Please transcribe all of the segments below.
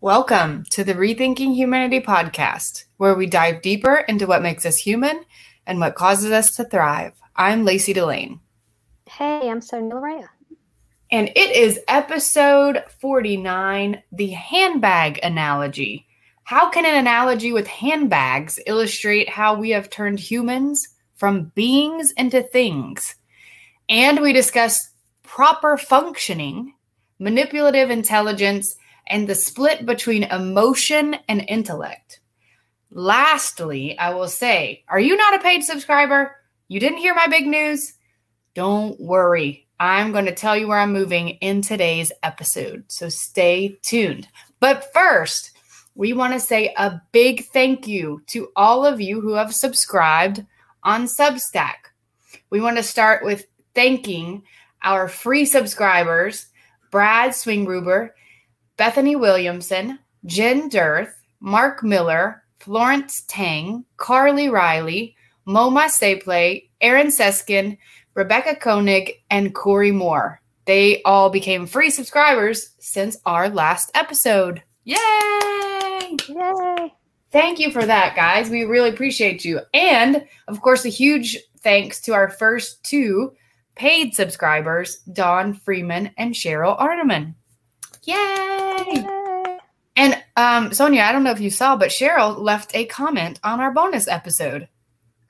Welcome to the Rethinking Humanity podcast, where we dive deeper into what makes us human and what causes us to thrive. I'm Lacey Delane. Hey, I'm Sonia Larea. And it is episode 49 the handbag analogy. How can an analogy with handbags illustrate how we have turned humans from beings into things? And we discuss proper functioning, manipulative intelligence, and the split between emotion and intellect. Lastly, I will say, are you not a paid subscriber? You didn't hear my big news? Don't worry. I'm going to tell you where I'm moving in today's episode. So stay tuned. But first, we want to say a big thank you to all of you who have subscribed on Substack. We want to start with thanking our free subscribers Brad Swingruber Bethany Williamson, Jen Dirth, Mark Miller, Florence Tang, Carly Riley, Moma Sepley, Aaron Seskin, Rebecca Koenig, and Corey Moore. They all became free subscribers since our last episode. Yay! Yay! Thank you for that, guys. We really appreciate you. And of course, a huge thanks to our first two paid subscribers, Don Freeman and Cheryl Arneman. Yay! Yay! And um, Sonia, I don't know if you saw, but Cheryl left a comment on our bonus episode.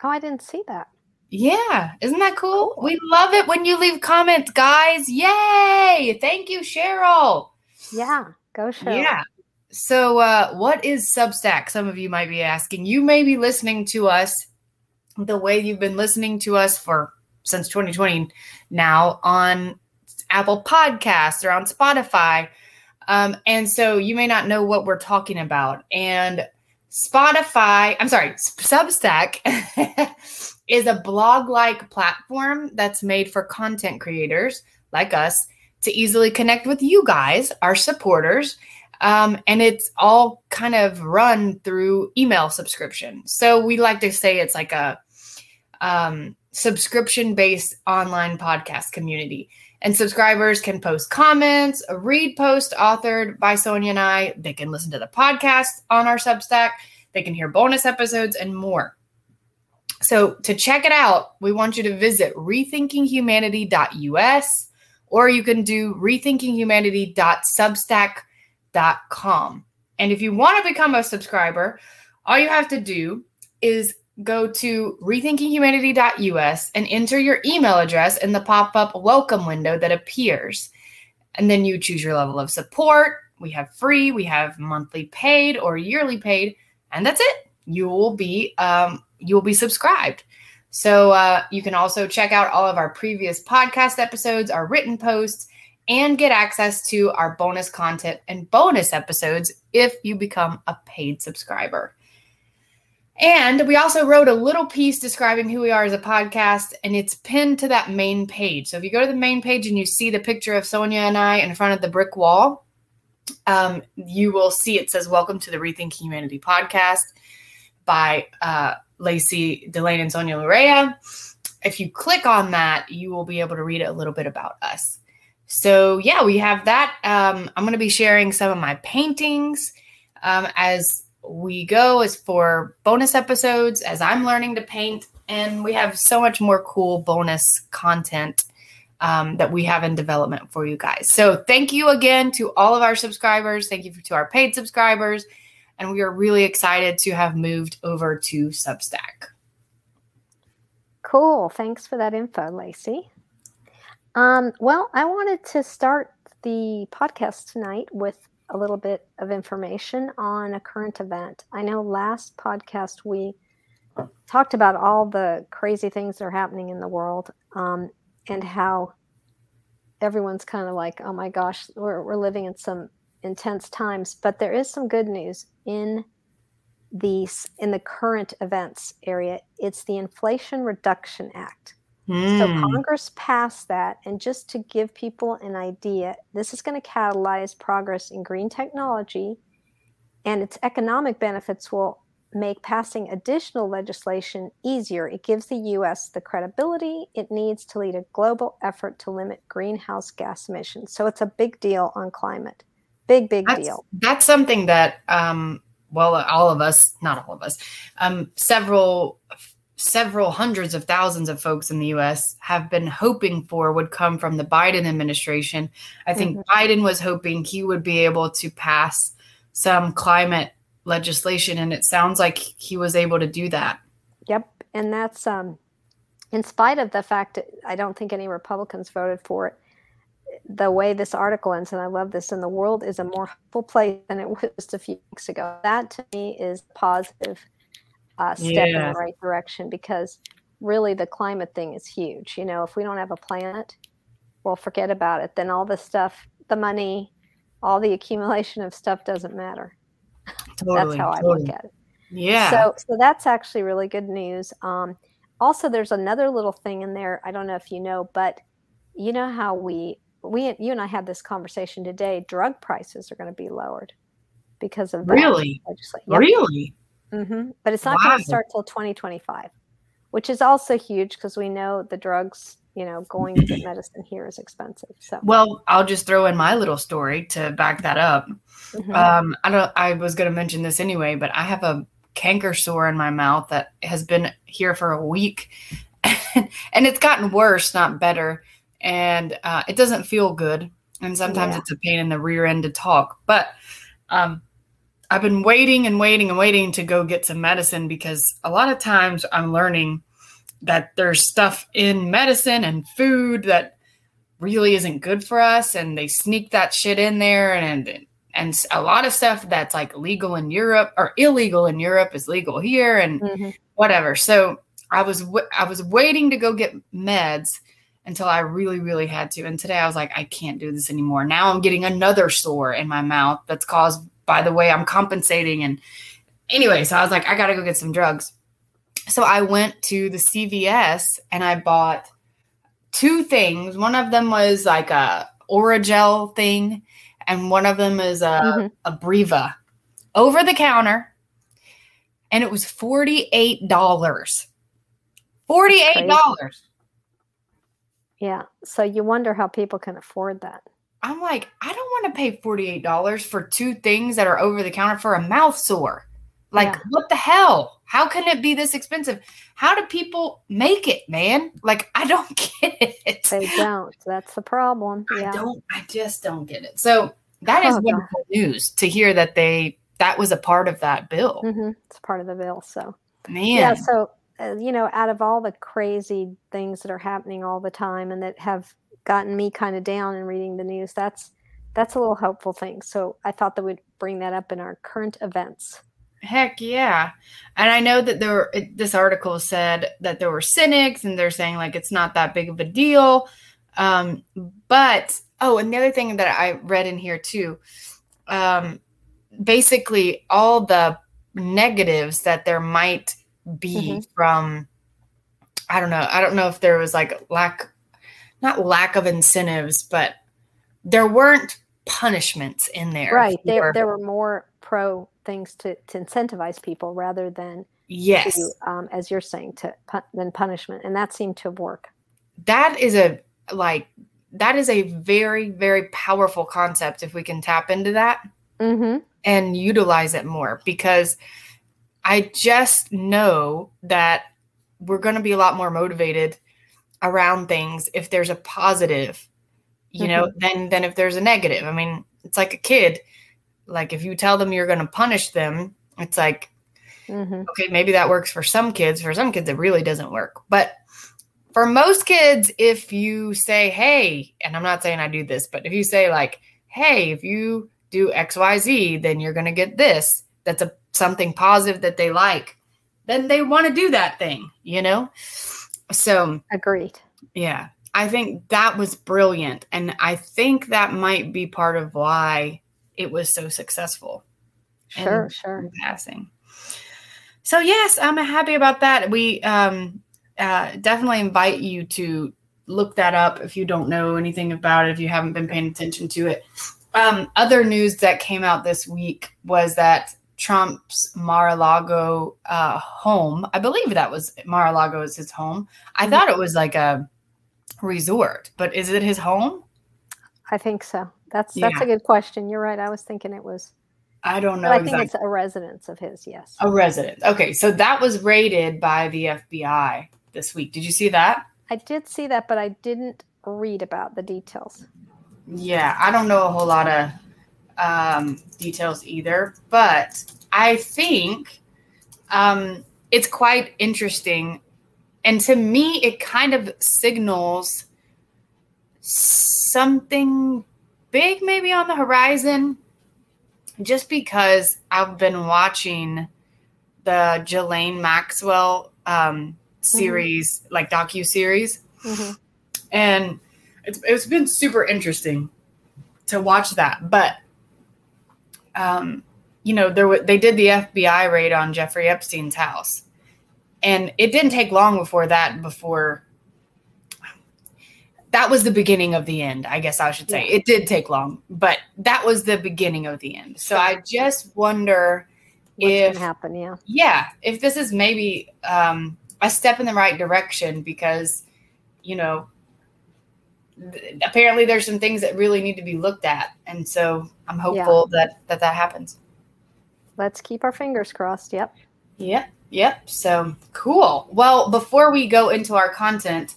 Oh, I didn't see that. Yeah, isn't that cool? We love it when you leave comments, guys. Yay! Thank you, Cheryl. Yeah, go Cheryl. Yeah. So, uh, what is Substack? Some of you might be asking. You may be listening to us the way you've been listening to us for since 2020 now on Apple Podcasts or on Spotify um, and so you may not know what we're talking about. And Spotify, I'm sorry, Substack is a blog like platform that's made for content creators like us to easily connect with you guys, our supporters. Um, and it's all kind of run through email subscription. So we like to say it's like a um, subscription based online podcast community. And subscribers can post comments, read post authored by Sonia and I. They can listen to the podcast on our Substack. They can hear bonus episodes and more. So to check it out, we want you to visit rethinkinghumanity.us or you can do rethinkinghumanity.substack.com. And if you want to become a subscriber, all you have to do is go to rethinkinghumanity.us and enter your email address in the pop up welcome window that appears. And then you choose your level of support. We have free, we have monthly paid or yearly paid, and that's it. You will be um, you will be subscribed. So uh, you can also check out all of our previous podcast episodes, our written posts, and get access to our bonus content and bonus episodes if you become a paid subscriber. And we also wrote a little piece describing who we are as a podcast, and it's pinned to that main page. So if you go to the main page and you see the picture of Sonia and I in front of the brick wall, um, you will see it says "Welcome to the Rethinking Humanity podcast" by uh, Lacey Delane and Sonia Larea. If you click on that, you will be able to read a little bit about us. So yeah, we have that. Um, I'm going to be sharing some of my paintings um, as we go is for bonus episodes as I'm learning to paint. And we have so much more cool bonus content um, that we have in development for you guys. So thank you again to all of our subscribers. Thank you to our paid subscribers. And we are really excited to have moved over to Substack. Cool. Thanks for that info, Lacey. Um, well, I wanted to start the podcast tonight with a little bit of information on a current event. I know last podcast we talked about all the crazy things that are happening in the world um, and how everyone's kind of like, oh my gosh, we're, we're living in some intense times. But there is some good news in these in the current events area. It's the Inflation Reduction Act. Mm. So hmm. Congress passed that. And just to give people an idea, this is going to catalyze progress in green technology, and its economic benefits will make passing additional legislation easier. It gives the U.S. the credibility it needs to lead a global effort to limit greenhouse gas emissions. So it's a big deal on climate. Big, big that's, deal. That's something that, um, well, all of us, not all of us, um, several several hundreds of thousands of folks in the US have been hoping for would come from the Biden administration. I think mm-hmm. Biden was hoping he would be able to pass some climate legislation and it sounds like he was able to do that. Yep, and that's um in spite of the fact that I don't think any Republicans voted for it. The way this article ends, and I love this, and the world is a more hopeful place than it was just a few weeks ago. That to me is positive uh, step yeah. in the right direction because really the climate thing is huge. You know, if we don't have a planet, well, forget about it. Then all the stuff, the money, all the accumulation of stuff doesn't matter. Totally, that's how totally. I look at it. Yeah. So, so that's actually really good news. Um, also, there's another little thing in there. I don't know if you know, but you know how we we you and I had this conversation today. Drug prices are going to be lowered because of that really, yep. really. Mm-hmm. But it's not wow. going to start till 2025, which is also huge because we know the drugs, you know, going to get medicine here is expensive. So, well, I'll just throw in my little story to back that up. Mm-hmm. Um, I don't. I was going to mention this anyway, but I have a canker sore in my mouth that has been here for a week, and it's gotten worse, not better. And uh, it doesn't feel good, and sometimes yeah. it's a pain in the rear end to talk. But um, I've been waiting and waiting and waiting to go get some medicine because a lot of times I'm learning that there's stuff in medicine and food that really isn't good for us and they sneak that shit in there and and a lot of stuff that's like legal in Europe or illegal in Europe is legal here and mm-hmm. whatever. So I was w- I was waiting to go get meds until I really really had to and today I was like I can't do this anymore. Now I'm getting another sore in my mouth that's caused by the way I'm compensating. And anyway, so I was like, I got to go get some drugs. So I went to the CVS and I bought two things. One of them was like a Orajel thing, and one of them is a, mm-hmm. Abreva over the counter. And it was $48. $48. Yeah. So you wonder how people can afford that. I'm like, I don't want to pay $48 for two things that are over the counter for a mouth sore. Like, yeah. what the hell? How can it be this expensive? How do people make it, man? Like, I don't get it. They don't. That's the problem. I don't, I just don't get it. So that is oh, wonderful God. news to hear that they, that was a part of that bill. Mm-hmm. It's part of the bill. So, man. Yeah. So, uh, you know, out of all the crazy things that are happening all the time and that have gotten me kind of down in reading the news. That's that's a little helpful thing. So I thought that we'd bring that up in our current events. Heck yeah. And I know that there this article said that there were cynics and they're saying like it's not that big of a deal. Um, but oh, and the other thing that I read in here too, um, basically all the negatives that there might be mm-hmm. from I don't know. I don't know if there was like lack not lack of incentives, but there weren't punishments in there. Right. For, there, there were more pro things to, to incentivize people rather than yes, to, um, as you're saying, to than punishment, and that seemed to work. That is a like that is a very very powerful concept if we can tap into that mm-hmm. and utilize it more because I just know that we're going to be a lot more motivated around things if there's a positive you mm-hmm. know then then if there's a negative i mean it's like a kid like if you tell them you're going to punish them it's like mm-hmm. okay maybe that works for some kids for some kids it really doesn't work but for most kids if you say hey and i'm not saying i do this but if you say like hey if you do xyz then you're going to get this that's a something positive that they like then they want to do that thing you know so agreed. Yeah. I think that was brilliant. And I think that might be part of why it was so successful. Sure, sure. Passing. So yes, I'm happy about that. We um, uh, definitely invite you to look that up if you don't know anything about it, if you haven't been paying attention to it. Um, other news that came out this week was that Trump's Mar-a-Lago uh, home. I believe that was Mar-a-Lago is his home. I mm-hmm. thought it was like a resort, but is it his home? I think so. That's that's Yeah. a good question. You're right. I was thinking it was. I don't know I think exactly. it's a residence of his. Yes. A residence. Okay, so that was raided by the FBI this week. Did you see that? I did see that, but I didn't read about the details. Yeah, I don't know a whole lot of um, details either, but I think um, it's quite interesting. And to me, it kind of signals something big maybe on the horizon, just because I've been watching the Ghislaine Maxwell um, series, like docu series Mhm. and it's, it's been super interesting to watch that but um you know there wa they did the fbi raid on jeffrey epstein's house and it didn't take long before that before that was the beginning of the end i guess i should say Yeah. it did take long but that was the beginning of the end so i just wonder What's if happen? Yeah. yeah if this is maybe um, a step in the right direction because you know apparently there's some things that really need to be looked at. And so i'm hopeful that that that happens. Let's keep our fingers crossed. Yep. yep. Yep. So cool. Well before we go into our content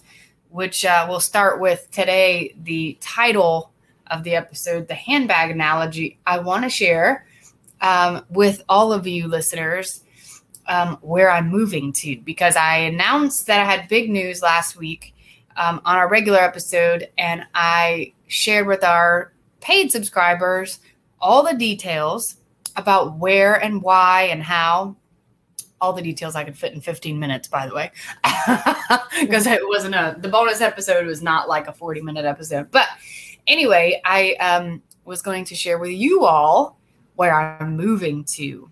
which uh, we'll start with today the title of the episode the handbag analogy i want to share um, with all of you listeners um, where I'm moving to because I announced that I had big news last week um, on our regular episode, and I shared with our paid subscribers all the details about where and why and how. All the details I could fit in 15 minutes, by the way, because it wasn't a the bonus episode was not like a 40 minute episode. But anyway, I um, was going to share with you all where I'm moving to.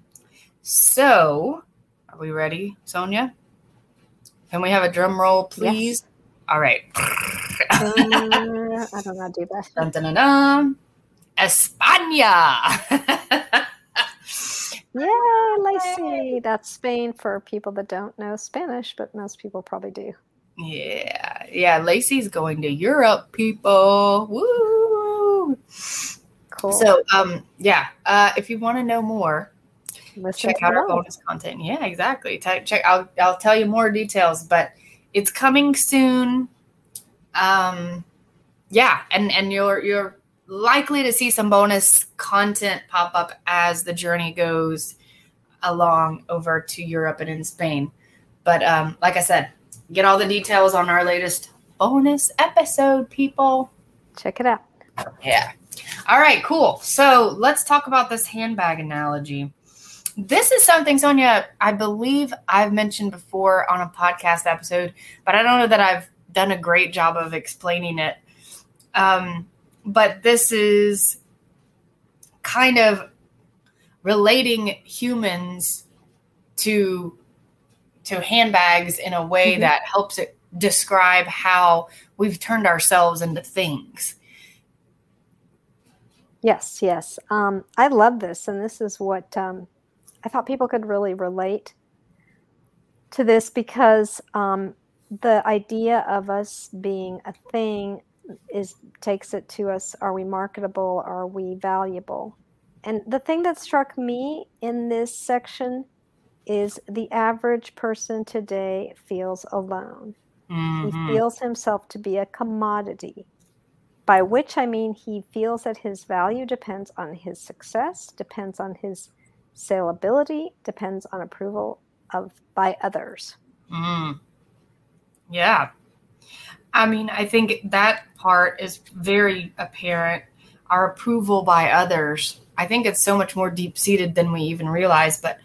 So, are we ready, Sonia? Can we have a drum roll, please? All right. Uh, I don't know how to do that. dun, dun, dun, dun. España. Yeah, Lacey. That's Spain for people that don't know Spanish, but most people probably do. yeah, yeah. Lacey's going to Europe, people. Woo! Cool. So, um, yeah. Uh, if you want to know more, Listen check out our bonus content. Yeah, exactly. T- check. I'll I'll tell you more details, but it's coming soon. Um, yeah, and and you're you're likely to see some bonus content pop up as the journey goes along over to Europe and in Spain. But um, like I said, get all the details on our latest bonus episode, people. Check it out. Yeah. All right, cool. So let's talk about this handbag analogy. This is something, Sonia, I believe I've mentioned before on a podcast episode, but I don't know that I've done a great job of explaining it. Um, but this is kind of relating humans to to handbags in a way Mhm. that helps it describe how we've turned ourselves into things. Yes, yes. Um, I love this, and this is what um, I thought people could really relate to this because um, the idea of us being a thing is takes it to us: Are we marketable? Are we valuable? And the thing that struck me in this section is the average person today feels alone. He Mhm. feels himself to be a commodity, by which I mean he feels that his value depends on his success, depends on his saleability, depends on approval of by others. Mm. Yeah. I mean, I think that part is very apparent. Our approval by others. I think it's so much more deep seated than we even realize. But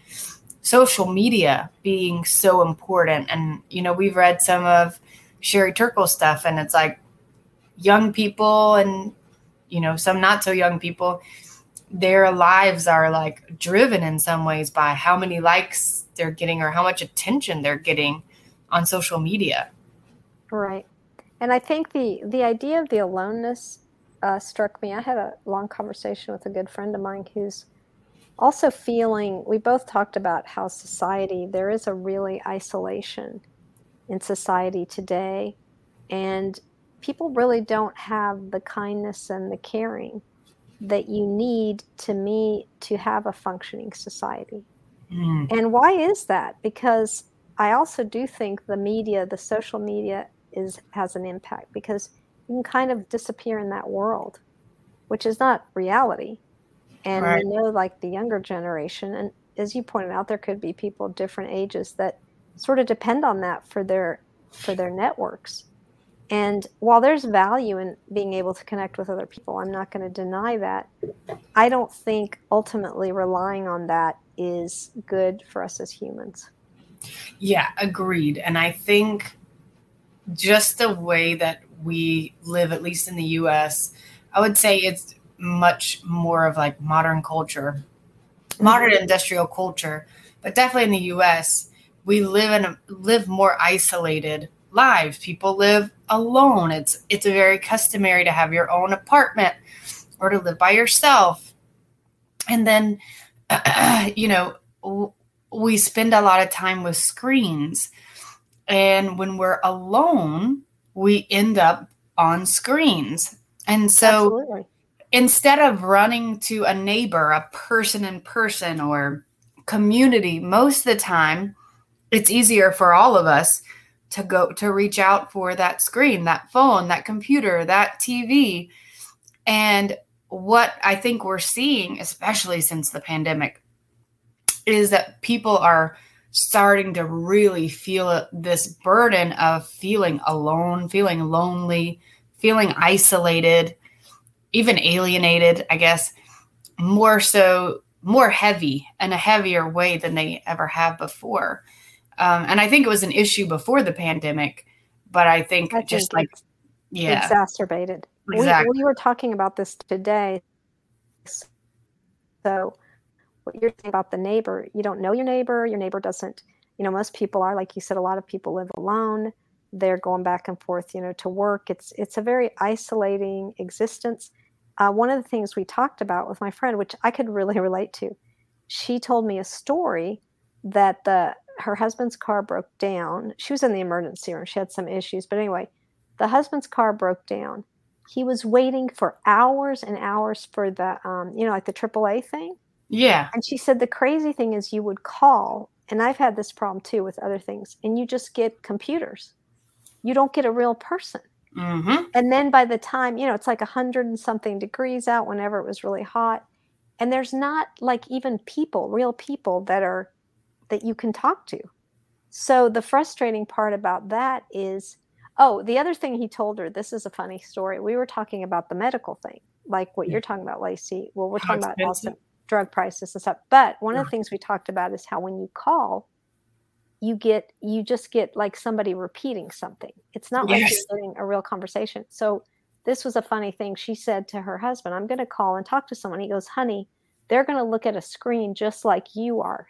social media being so important. And, you know, we've read some of Sherry Turkle's stuff, and it's like young people and, you know, some not so young people, their lives are like driven in some ways by how many likes they're getting or how much attention they're getting on social media. Right. And I think the the idea of the aloneness uh, struck me. I had a long conversation with a good friend of mine who's also feeling. We both talked about how society there is a really isolation in society today, and people really don't have the kindness and the caring that you need to me to have a functioning society. Mm. And why is that? Because I also do think the media, the social media is has an impact because you can kind of disappear in that world, which is not reality. And right. we know like the younger generation and as you pointed out there could be people different ages that sort of depend on that for their for their networks. And while there's value in being able to connect with other people, I'm not going to deny that. I don't think ultimately relying on that is good for us as humans. Yeah, agreed. And I think just the way that we live, at least in the US, I would say it's much more of like modern culture, modern mm-hmm. industrial culture, but definitely in the US, we live in a, live more isolated lives. People live alone. It's it's very customary to have your own apartment or to live by yourself. And then you know, we spend a lot of time with screens. And when we're alone, we end up on screens. And so Absolutely. instead of running to a neighbor, a person in person or community, most of the time it's easier for all of us to go to reach out for that screen, that phone, that computer, that TV. And what I think we're seeing, especially since the pandemic, is that people are starting to really feel this burden of feeling alone, feeling lonely, feeling isolated, even alienated, I guess, more so, more heavy in a heavier way than they ever have before. Um, and I think it was an issue before the pandemic, but I think I just like, yeah, exacerbated. Exactly. We, we were talking about this today. So, what you're saying about the neighbor, you don't know your neighbor, your neighbor doesn't, you know, most people are, like you said, a lot of people live alone. They're going back and forth, you know, to work. It's it's a very isolating existence. Uh, one of the things we talked about with my friend, which I could really relate to, she told me a story that the her husband's car broke down. She was in the emergency room. She had some issues, but anyway, the husband's car broke down. He was waiting for hours and hours for the, um, you know, like the AAA thing. Yeah. And she said the crazy thing is you would call, and I've had this problem too with other things, and you just get computers. You don't get a real person. Mm-hmm. And then by the time, you know, it's like a hundred and something degrees out whenever it was really hot. And there's not like even people, real people that are that you can talk to. So the frustrating part about that is oh, the other thing he told her, this is a funny story. We were talking about the medical thing, like what you're talking about, Lacey. Well, we're talking about also drug prices and stuff. But one of the things we talked about is how when you call, you get you just get like somebody repeating something. It's not yes. like you're getting a real conversation. So this was a funny thing. She said to her husband, I'm going to call and talk to someone. He goes, honey, they're going to look at a screen just like you are.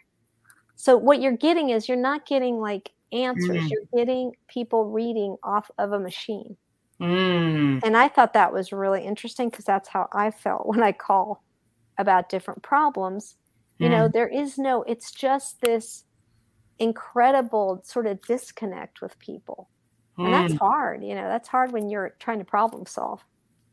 So what you're getting is you're not getting like answers. Mm. You're getting people reading off of a machine. Mm. And I thought that was really interesting because that's how I felt when I call about different problems. You know, mm. there is no, it's just this incredible sort of disconnect with people. And that's mm. hard. You know, that's hard when you're trying to problem solve.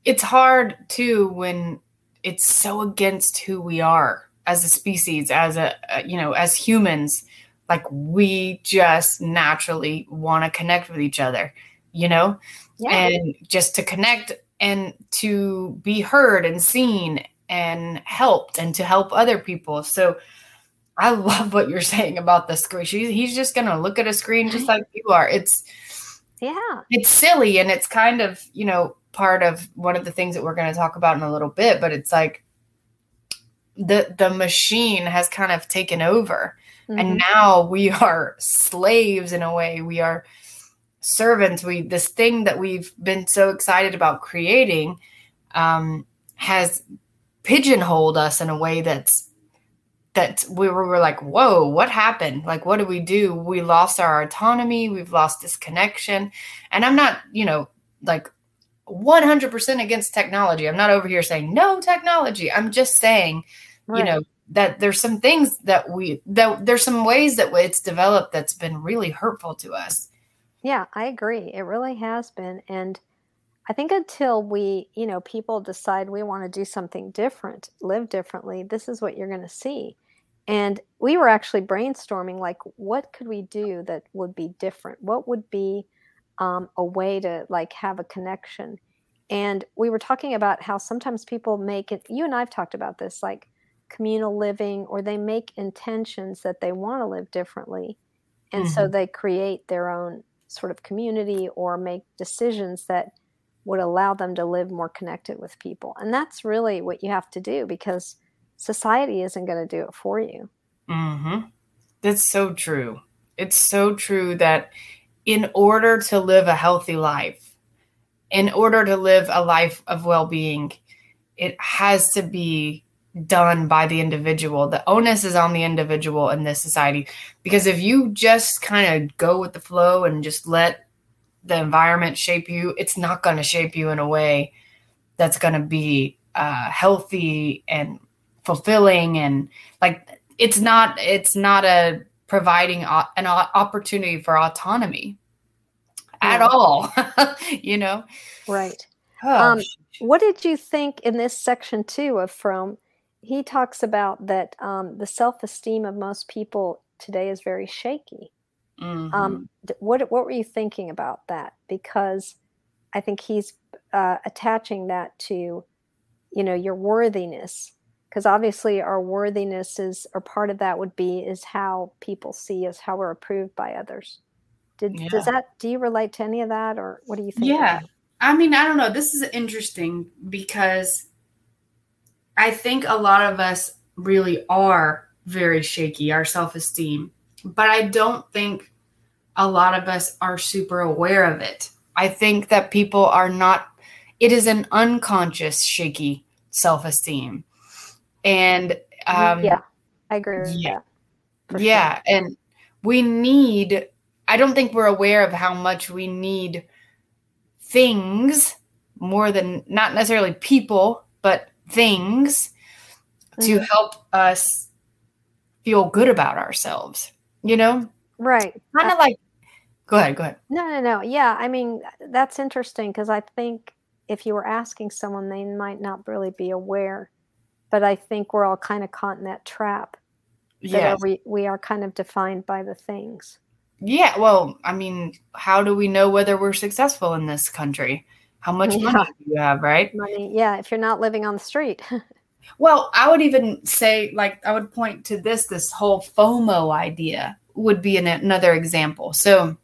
It's hard too when it's so against who we are as a species, as a, uh, you know, as humans, like we just naturally want to connect with each other, you know, yeah. and just to connect and to be heard and seen and helped and to help other people. So I love what you're saying about the screen. She's, he's just going to look at a screen just like you are. It's, yeah, it's silly and it's kind of, you know, part of one of the things that we're going to talk about in a little bit, but it's like the the machine has kind of taken over. Mm-hmm. and now we are slaves in a way. We are servants. We this thing that we've been so excited about creating um, has pigeonholed us in a way that's that we were, we were like whoa what happened? Like what do we do? We lost our autonomy. We've lost this connection. And i'm not you know like 100% against technology. I'm not over here saying no technology. I'm just saying right. you know that there's some things that we that there's some ways that it's developed that's been really hurtful to us yeah i agree it really has been and I think until we, you know, people decide we want to do something different, live differently, this is what you're going to see. And we were actually brainstorming like, what could we do that would be different? What would be um, a way to like have a connection? And we were talking about how sometimes people make it, you and I've talked about this, like communal living, or they make intentions that they want to live differently. And mm-hmm. so they create their own sort of community or make decisions that would allow them to live more connected with people. And that's really what you have to do because society isn't going to do it for you. Mm-hmm. That's so true. It's so true that in order to live a healthy life, in order to live a life of well being, it has to be done by the individual. The onus is on the individual in this society. Because if you just kind of go with the flow and just let the environment shape you, it's not going to shape you in a way that's going to be uh, healthy and fulfilling and like it's not it's not a providing an opportunity for autonomy at all you know right oh. um, what did you think in this section two of Fromm he talks about that um, the self-esteem of most people today is very shaky. Mm-hmm. um, what, what were you thinking about that? Because i think he's uh, attaching that to you know your worthiness because obviously our worthiness is or part of that would be is how people see us how we're approved by others. Did yeah. does that do you relate to any of that or what do you think? Yeah. I mean i don't know. This is interesting because i think a lot of us really are very shaky our self-esteem but i don't think a lot of us are super aware of it i think that people are not it is an unconscious shaky self-esteem and um, yeah, I agree with yeah, that. Yeah, sure. and we need. I don't think we're aware of how much we need things more than not necessarily people, but things mm-hmm. to help us feel good about ourselves. You know, right? Kind of like. Go ahead. Go ahead. No, no, no. Yeah, I mean that's interesting because I think if you were asking someone, they might not really be aware but I think we're all kind of caught in that trap. Yeah, we we are kind of defined by the things. Yeah, well, I mean, how do we know whether we're successful in this country? How much yeah. money do you have, right? Money, yeah. If you're not living on the street. well, I would even say, like, I would point to this. This whole FOMO idea would be an, another example. So,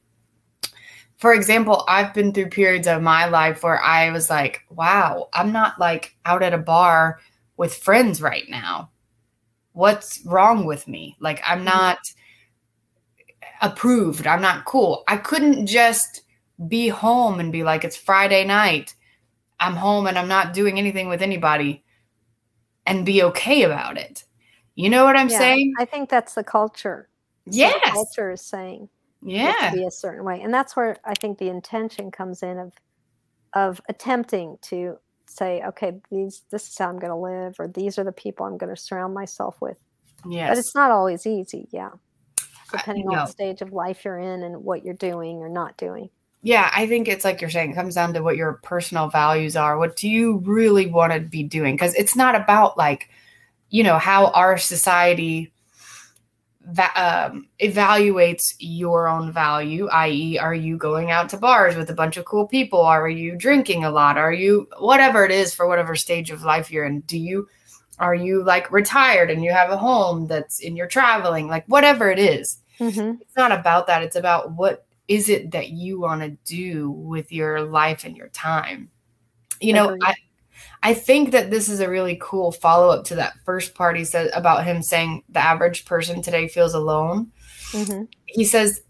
for example, I've been through periods of my life where I was like, wow, I'm not like out at a bar with friends right now. What's wrong with me? Like, I'm mm-hmm. not approved. I'm not cool. I couldn't just be home and be like, it's Friday night. I'm home and I'm not doing anything with anybody and be okay about it. You know what I'm yeah, saying? I think that's the culture. Yeah. culture is saying yeah to be a certain way. And that's where I think the intention comes in of of attempting to say, okay, these this is how I'm going to live, or these are the people I'm going to surround myself with. Yes. But it's not always easy. Yeah. Depending on the stage of life you're in and what you're doing or not doing. Yeah, I think it's like you're saying, it comes down to what your personal values are. What do you really want to be doing? Because it's not about like, you know, how our society va- um, evaluates your own value, i.e., are you going out to bars with a bunch of cool people? Are you drinking a lot? Are you whatever it is for whatever stage of life you're in? Do you are you like retired and you have a home that's in your traveling? Like whatever it is. Mm-hmm. It's not about that. It's about what is it that you want to do with your life and your time. You know, I I think that this is a really cool follow up to that first part he said about him saying the average person today feels alone. Mm-hmm. He says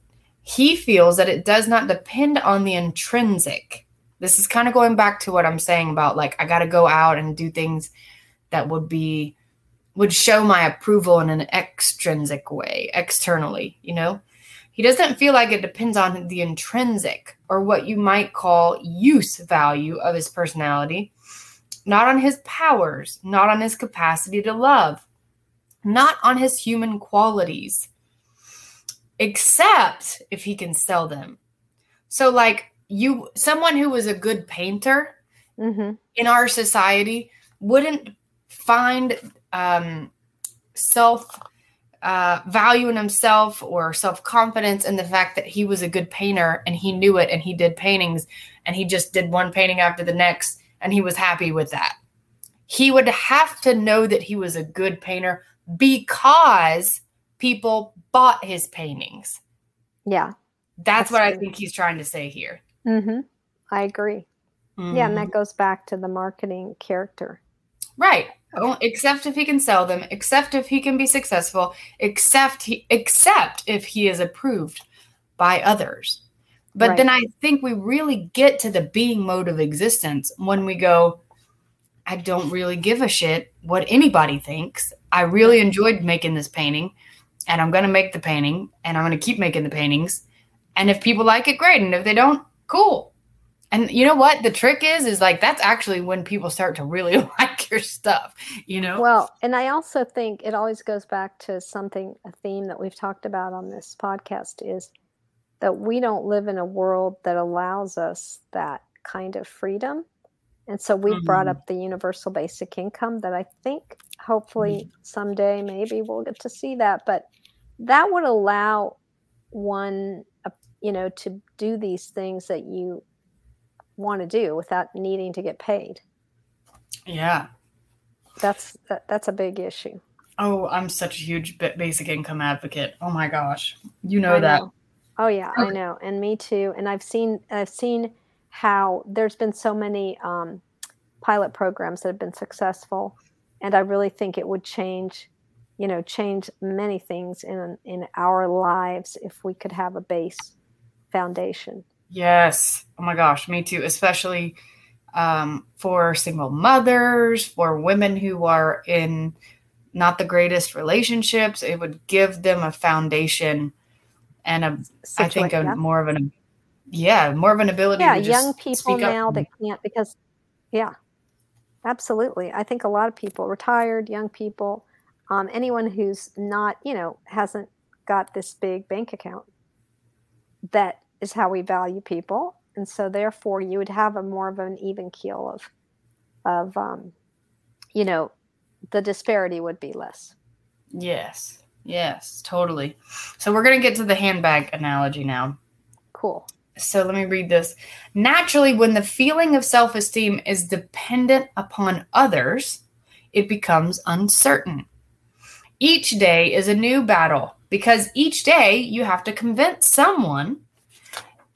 he feels that it does not depend on the intrinsic. This is kind of going back to what I'm saying about like I got to go out and do things that would be would show my approval in an extrinsic way, externally, you know? He doesn't feel like it depends on the intrinsic or what you might call use value of his personality not on his powers, not on his capacity to love, not on his human qualities, except if he can sell them. So, like, you someone who was a good painter hmm in our society wouldn't find um, self uh, value in himself or self confidence in the fact that he was a good painter and he knew it and he did paintings and he just did one painting after the next and he was happy with that. He would have to know that he was a good painter because people bought his paintings. Yeah. That's, That's what I think he's trying to say here. Mm-hmm. I agree. Yeah, Mm-hmm. and that goes back to the marketing character. Right. Oh, except if he can sell them, except if he can be successful, except he except if he is approved by others. But Right. then I think we really get to the being mode of existence when we go, I don't really give a shit what anybody thinks. I really enjoyed making this painting, and I'm gonna make the painting, and I'm gonna keep making the paintings. And if people like it, great. And if they don't, cool. And you know what? The trick is, is like that's actually when people start to really like your stuff. You know? Well, and I also think it always goes back to something, a theme that we've talked about on this podcast is that we don't live in a world that allows us that kind of freedom. And so we've brought Mhm. up the universal basic income that I think hopefully someday maybe we'll get to see that. But that would allow one, uh, you know, to do these things that you want to do without needing to get paid. Yeah. That's that, that's a big issue. Oh, I'm such a huge ba- basic income advocate. Oh my gosh, you know that. Oh yeah, I know, and me too. And I've seen I've seen how there's been so many um, pilot programs that have been successful, and I really think it would change, you know, change many things in in our lives if we could have a base foundation. Yes. Oh my gosh, me too. Especially um, for single mothers, for women who are in not the greatest relationships. It would give them a foundation and I think, a yeah. more of an, yeah, more of an ability. yeah to just young people speak up now and- that can't because yeah absolutely i think a lot of people retired young people um, anyone who's not you know hasn't got this big bank account that is how we value people and so therefore you would have a more of an even keel of of um, you know the disparity would be less Yes. Yes, totally. So we're going to get to the handbag analogy now. cool So let me read this. Naturally, when the feeling of self esteem is dependent upon others, it becomes uncertain. Each day is a new battle because each day you have to convince someone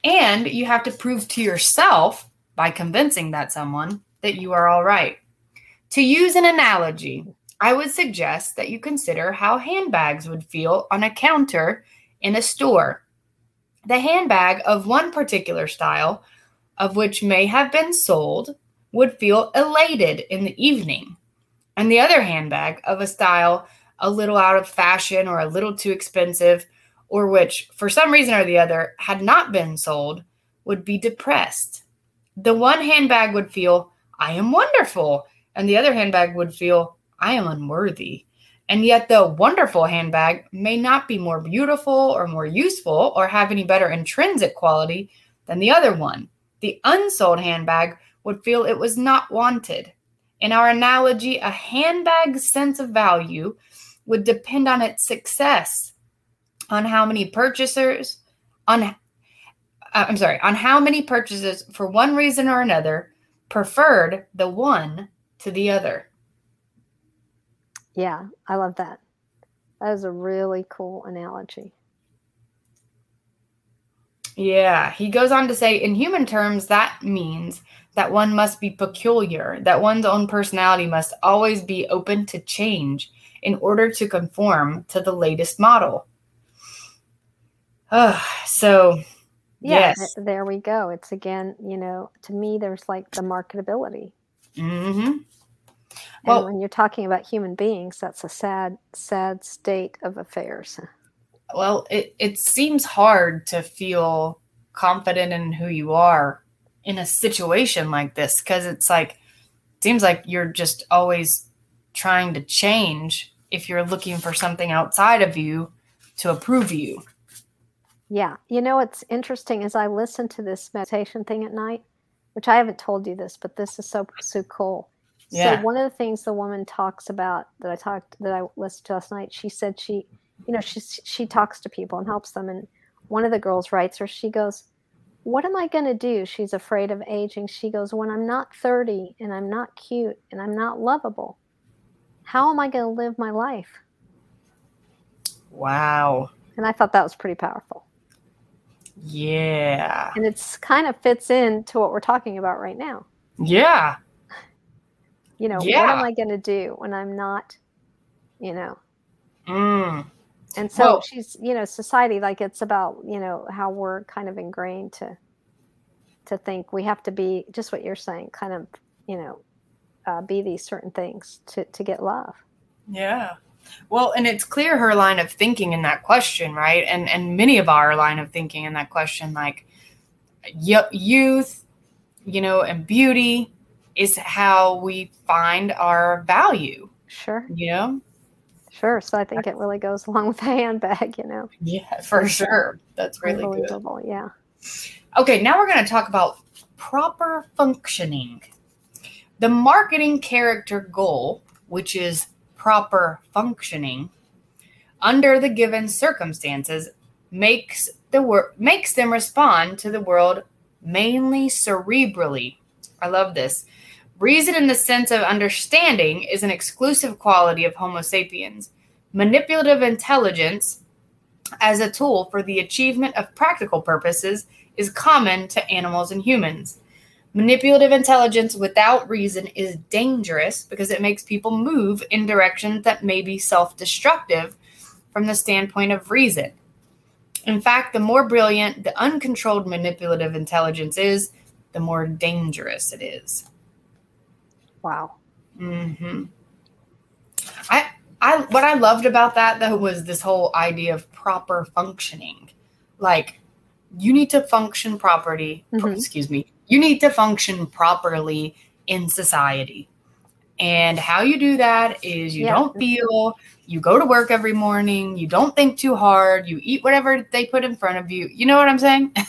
and you have to prove to yourself by convincing that someone that you are all right. To use an analogy, I would suggest that you consider how handbags would feel on a counter in a store. The handbag of one particular style, of which may have been sold, would feel elated in the evening, and the other handbag of a style a little out of fashion or a little too expensive, or which, for some reason or the other, had not been sold, would be depressed. The one handbag would feel, I am wonderful, and the other handbag would feel, I am unworthy. And yet, the wonderful handbag may not be more beautiful or more useful or have any better intrinsic quality than the other one. The unsold handbag would feel it was not wanted. In our analogy, a handbag's sense of value would depend on its success, on how many purchasers, on uh, I'm sorry, on how many purchases for one reason or another preferred the one to the other. yeah i love that that is a really cool analogy Yeah, he goes on to say in human terms, that means that one must be peculiar, that one's own personality must always be open to change in order to conform to the latest model. Uh, so, yeah yes. there we go it's again you know to me there's like the marketability hmm And Well- when you're talking about human beings, that's a sad, sad state of affairs. Well, it, it seems hard to feel confident in who you are in a situation like this because it's like, it seems like you're just always trying to change if you're looking for something outside of you to approve you. Yeah. You know, what's interesting as I listen to this meditation thing at night, which I haven't told you this, but this is so, so cool. Yeah. So one of the things the woman talks about that I talked that I listened to last night, she said she, you know, she she talks to people and helps them. And one of the girls writes her, she goes, What am I gonna do? She's afraid of aging. She goes, When I'm not 30 and I'm not cute and I'm not lovable, how am I gonna live my life? Wow. And I thought that was pretty powerful. Yeah. And it's kind of fits into what we're talking about right now. Yeah. You know, what am I going to do when I'm not, you know? Mm. And so Well- she's, you know, society like it's about, you know, how we're kind of ingrained to to think we have to be just what you're saying, kind of, you know, uh, be these certain things to to get love. Yeah. Well, and it's clear her line of thinking in that question, right? And and many of our line of thinking in that question, like youth, you know, and beauty is how we find our value, Sure, you know? sure. So I think it really goes along with the handbag, you know. Yeah, for sure. That's really good. Yeah. Okay, now we're going to talk about proper functioning. The marketing character goal, which is proper functioning under the given circumstances, makes the wor- makes them respond to the world mainly cerebrally. I love this. Reason in the sense of understanding is an exclusive quality of Homo sapiens. Manipulative intelligence as a tool for the achievement of practical purposes is common to animals and humans. Manipulative intelligence without reason is dangerous because it makes people move in directions that may be self destructive from the standpoint of reason. In fact, the more brilliant the uncontrolled manipulative intelligence is, the more dangerous it is. Wow. Mm-hmm. I, I, what I loved about that though was this whole idea of proper functioning. Like, you need to function properly. Mhm. Excuse me. You need to function properly in society. And how you do that is you Yeah. don't feel, you go to work every morning, you don't think too hard, you eat whatever they put in front of you. You know what I'm saying?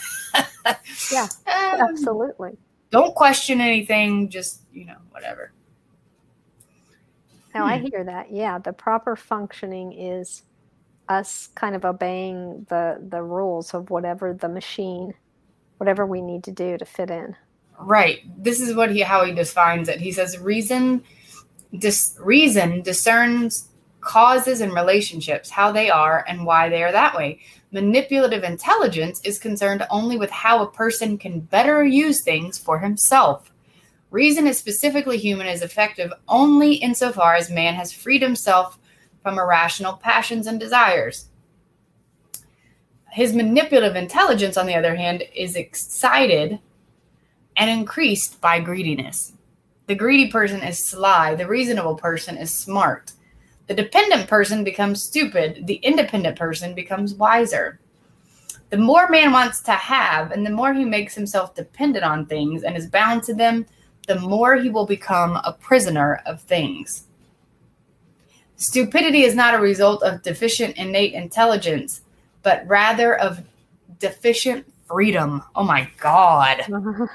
Yeah, Um, Absolutely. don't question anything, just, you know, whatever. Now I Hmm. hear that. Yeah, the proper functioning is us kind of obeying the the rules of whatever the machine, whatever we need to do to fit in. Right. This is what he how he defines it. He says reason dis, reason discerns causes and relationships, how they are and why they are that way. Manipulative intelligence is concerned only with how a person can better use things for himself. Reason is specifically human is effective only insofar as man has freed himself from irrational passions and desires. His manipulative intelligence, on the other hand, is excited and increased by greediness. The greedy person is sly, the reasonable person is smart. The dependent person becomes stupid, the independent person becomes wiser. The more man wants to have, and the more he makes himself dependent on things and is bound to them, the more he will become a prisoner of things. Stupidity is not a result of deficient innate intelligence, but rather of deficient freedom. Oh my God.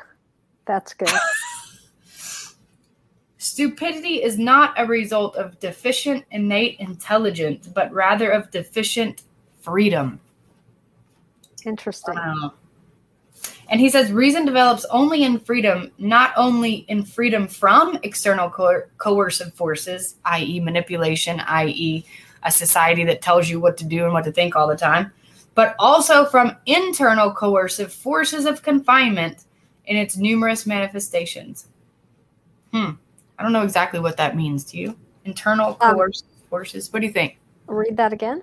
That's good. Stupidity is not a result of deficient innate intelligence, but rather of deficient freedom. Interesting. Wow. And he says reason develops only in freedom, not only in freedom from external coer- coercive forces, i.e., manipulation, i.e., a society that tells you what to do and what to think all the time, but also from internal coercive forces of confinement in its numerous manifestations. Hmm. I don't know exactly what that means to you. Internal Um, coercive forces. What do you think? Read that again.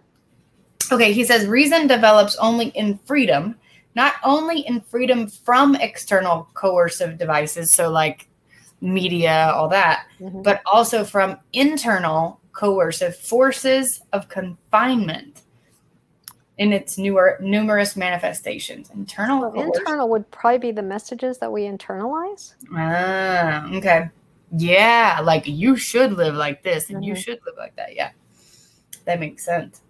Okay, he says reason develops only in freedom, not only in freedom from external coercive devices, so like media, all that, Mhm. but also from internal coercive forces of confinement in its newer numerous manifestations. Internal coercive. internal would probably be the messages that we internalize. Ah, okay. Yeah, like you should live like this and you Mhm. should live like that. Yeah. That makes sense.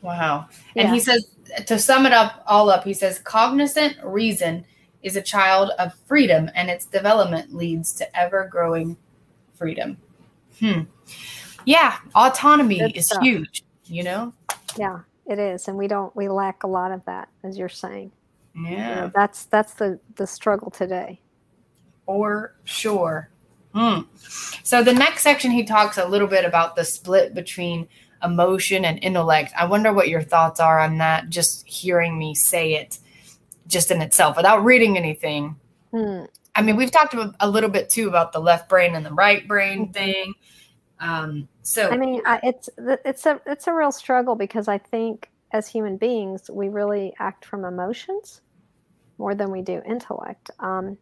Wow. And yeah. he says, to sum it up all up, he says, cognizant reason is a child of freedom and its development leads to ever growing freedom. Hmm. Yeah, autonomy Good is stuff. huge, you know? Yeah, it is. And we don't we lack a lot of that, as you're saying. Yeah. You know, that's that's the the struggle today. For sure. Hmm. So the next section he talks a little bit about the split between emotion and intellect. I wonder what your thoughts are on that, just hearing me say it just in itself without reading anything. Hmm. I mean, we've talked a little bit too about the left brain and the right brain mm-hmm. thing. Um, so I mean, it's it's a it's a real struggle because I think as human beings we really act from emotions more than we do intellect. Um,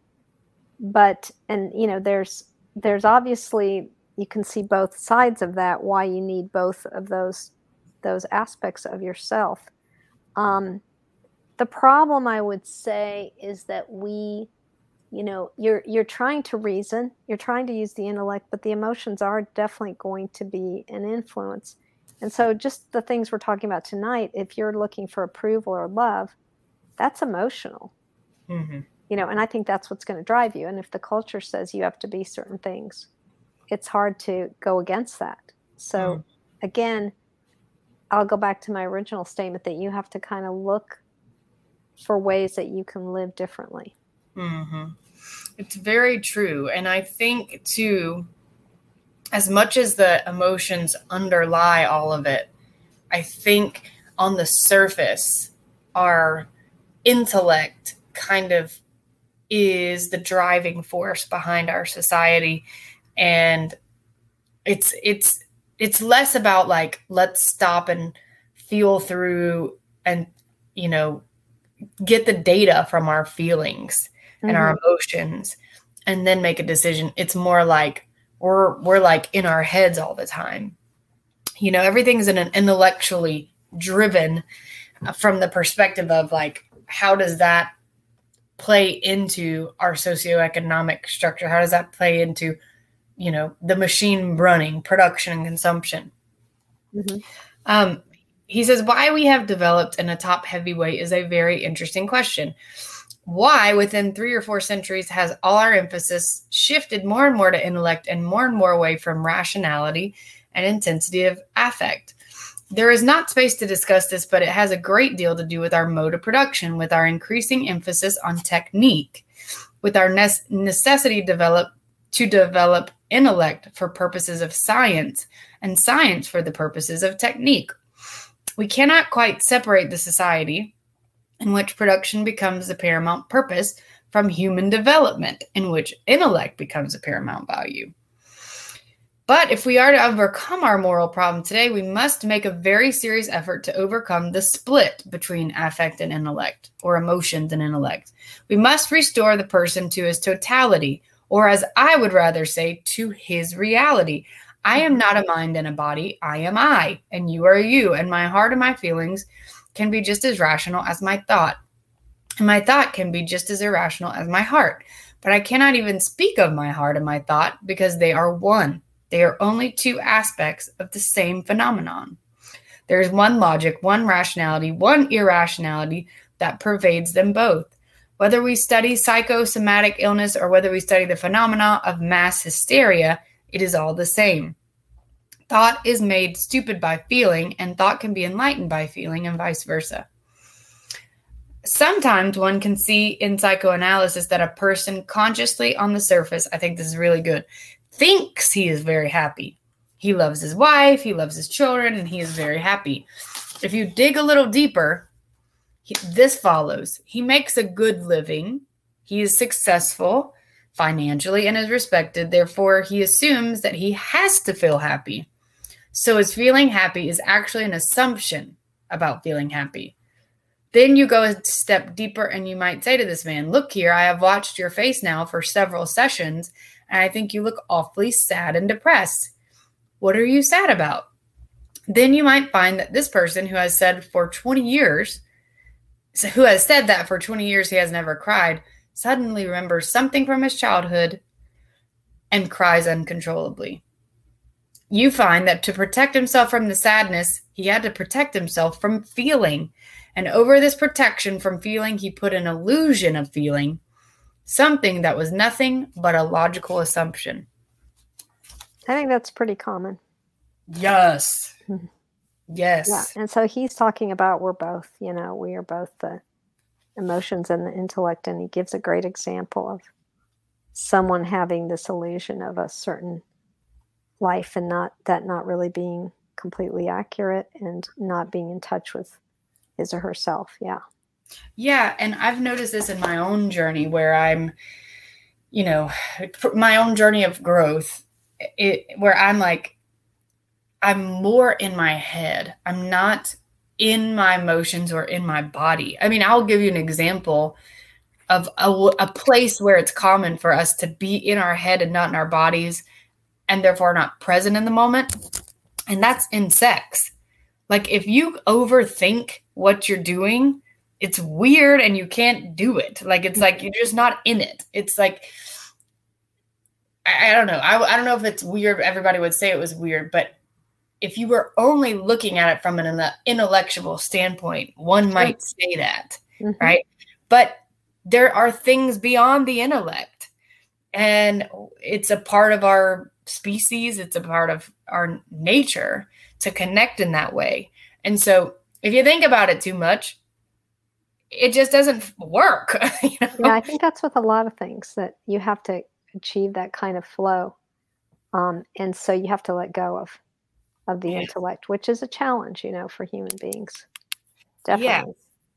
but and you know, there's there's obviously you can see both sides of that why you need both of those those aspects of yourself um, the problem i would say is that we you know you're you're trying to reason you're trying to use the intellect but the emotions are definitely going to be an influence and so just the things we're talking about tonight if you're looking for approval or love that's emotional mm-hmm. you know and i think that's what's going to drive you and if the culture says you have to be certain things it's hard to go against that. So mm. again, I'll go back to my original statement that you have to kind of look for ways that you can live differently. Mm-hmm. It's very true. And I think, too, as much as the emotions underlie all of it, I think on the surface, our intellect kind of is the driving force behind our society and it's it's it's less about like let's stop and feel through and you know get the data from our feelings mm-hmm. and our mm-hmm. emotions and then make a decision it's more like we're we're like in our heads all the time you know everything's in an intellectually driven uh, from the perspective of like how does that play into our socioeconomic structure how does that play into you know the machine running production and consumption mm-hmm. um, he says why we have developed in a top heavyweight is a very interesting question why within three or four centuries has all our emphasis shifted more and more to intellect and more and more away from rationality and intensity of affect there is not space to discuss this but it has a great deal to do with our mode of production with our increasing emphasis on technique with our ne- necessity develop to develop intellect for purposes of science and science for the purposes of technique. We cannot quite separate the society in which production becomes the paramount purpose from human development, in which intellect becomes a paramount value. But if we are to overcome our moral problem today, we must make a very serious effort to overcome the split between affect and intellect, or emotions and intellect. We must restore the person to his totality, or as I would rather say, to his reality. I am mm-hmm. not a mind and a body. I am I, and you are you, and my heart and my feelings can be just as rational as my thought. And my thought can be just as irrational as my heart. But I cannot even speak of my heart and my thought because they are one. They are only two aspects of the same phenomenon. There is one logic, one rationality, one irrationality that pervades them both. Whether we study psychosomatic illness or whether we study the phenomena of mass hysteria, it is all the same. Thought is made stupid by feeling, and thought can be enlightened by feeling, and vice versa. Sometimes one can see in psychoanalysis that a person consciously on the surface, I think this is really good, thinks he is very happy. He loves his wife, he loves his children, and he is very happy. If you dig a little deeper, he, this follows. He makes a good living. He is successful financially and is respected. Therefore, he assumes that he has to feel happy. So, his feeling happy is actually an assumption about feeling happy. Then you go a step deeper and you might say to this man, Look here, I have watched your face now for several sessions, and I think you look awfully sad and depressed. What are you sad about? Then you might find that this person who has said for 20 years who has said that for 20 years he has never cried, suddenly remembers something from his childhood and cries uncontrollably. You find that to protect himself from the sadness, he had to protect himself from feeling. And over this protection from feeling, he put an illusion of feeling, something that was nothing but a logical assumption. I think that's pretty common. Yes. Mm-hmm. Yes. Yeah. And so he's talking about we're both, you know, we are both the emotions and the intellect. And he gives a great example of someone having this illusion of a certain life and not that not really being completely accurate and not being in touch with his or herself. Yeah. Yeah. And I've noticed this in my own journey where I'm, you know, my own journey of growth, it, where I'm like, I'm more in my head. I'm not in my emotions or in my body. I mean, I'll give you an example of a, a, place where it's common for us to be in our head and not in our bodies and therefore not present in the moment. And that's in sex. Like if you overthink what you're doing, it's weird and you can't do it. Like it's like you're just not in it. It's like I, I don't know. I, I don't know if it's weird. Everybody would say it was weird, but if you were only looking at it from an intellectual standpoint, one might say that, mm-hmm. right? But there are things beyond the intellect, and it's a part of our species, it's a part of our nature to connect in that way. And so, if you think about it too much, it just doesn't work. You know? Yeah, I think that's with a lot of things that you have to achieve that kind of flow. Um, and so you have to let go of of the intellect, which is a challenge, you know, for human beings. Definitely. Yeah.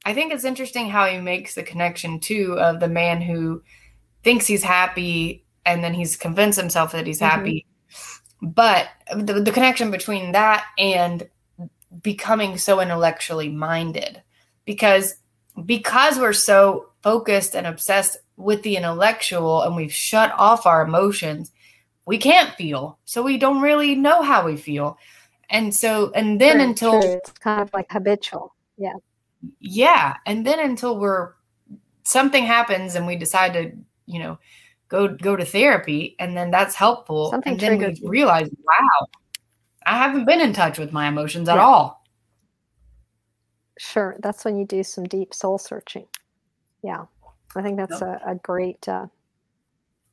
I think it's interesting how he makes the connection too of the man who thinks he's happy and then he's convinced himself that he's mm-hmm. happy. But the, the connection between that and becoming so intellectually minded because because we're so focused and obsessed with the intellectual and we've shut off our emotions we can't feel so we don't really know how we feel and so and then true, until true. it's kind of like habitual yeah yeah and then until we're something happens and we decide to you know go go to therapy and then that's helpful something and then we realize wow i haven't been in touch with my emotions yeah. at all sure that's when you do some deep soul searching yeah i think that's yep. a, a great uh,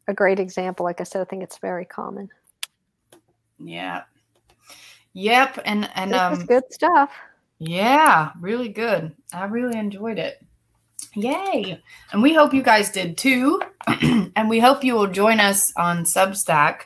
a great example like i said i think it's very common yeah Yep, and and this um, good stuff. Yeah, really good. I really enjoyed it. Yay! And we hope you guys did too. and we hope you will join us on Substack.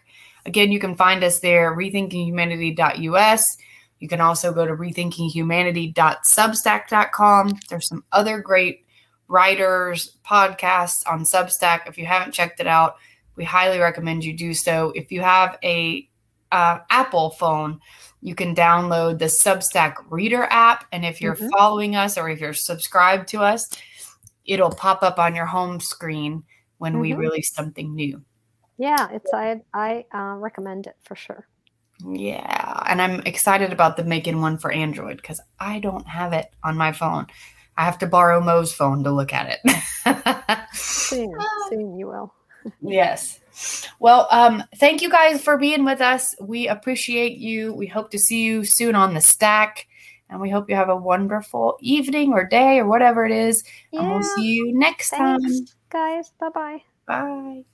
Again, you can find us there, rethinkinghumanity.us. You can also go to rethinkinghumanity.substack.com. There's some other great writers, podcasts on Substack. If you haven't checked it out, we highly recommend you do so. If you have a uh, Apple phone, you can download the Substack Reader app. And if you're mm-hmm. following us or if you're subscribed to us, it'll pop up on your home screen when mm-hmm. we release something new. Yeah, it's I I uh, recommend it for sure. Yeah, and I'm excited about the making one for Android because I don't have it on my phone. I have to borrow Mo's phone to look at it. soon, soon you will. Yes. Well, um, thank you guys for being with us. We appreciate you. We hope to see you soon on the stack. And we hope you have a wonderful evening or day or whatever it is. Yeah. And we'll see you next Thanks, time. Guys, bye-bye. Bye.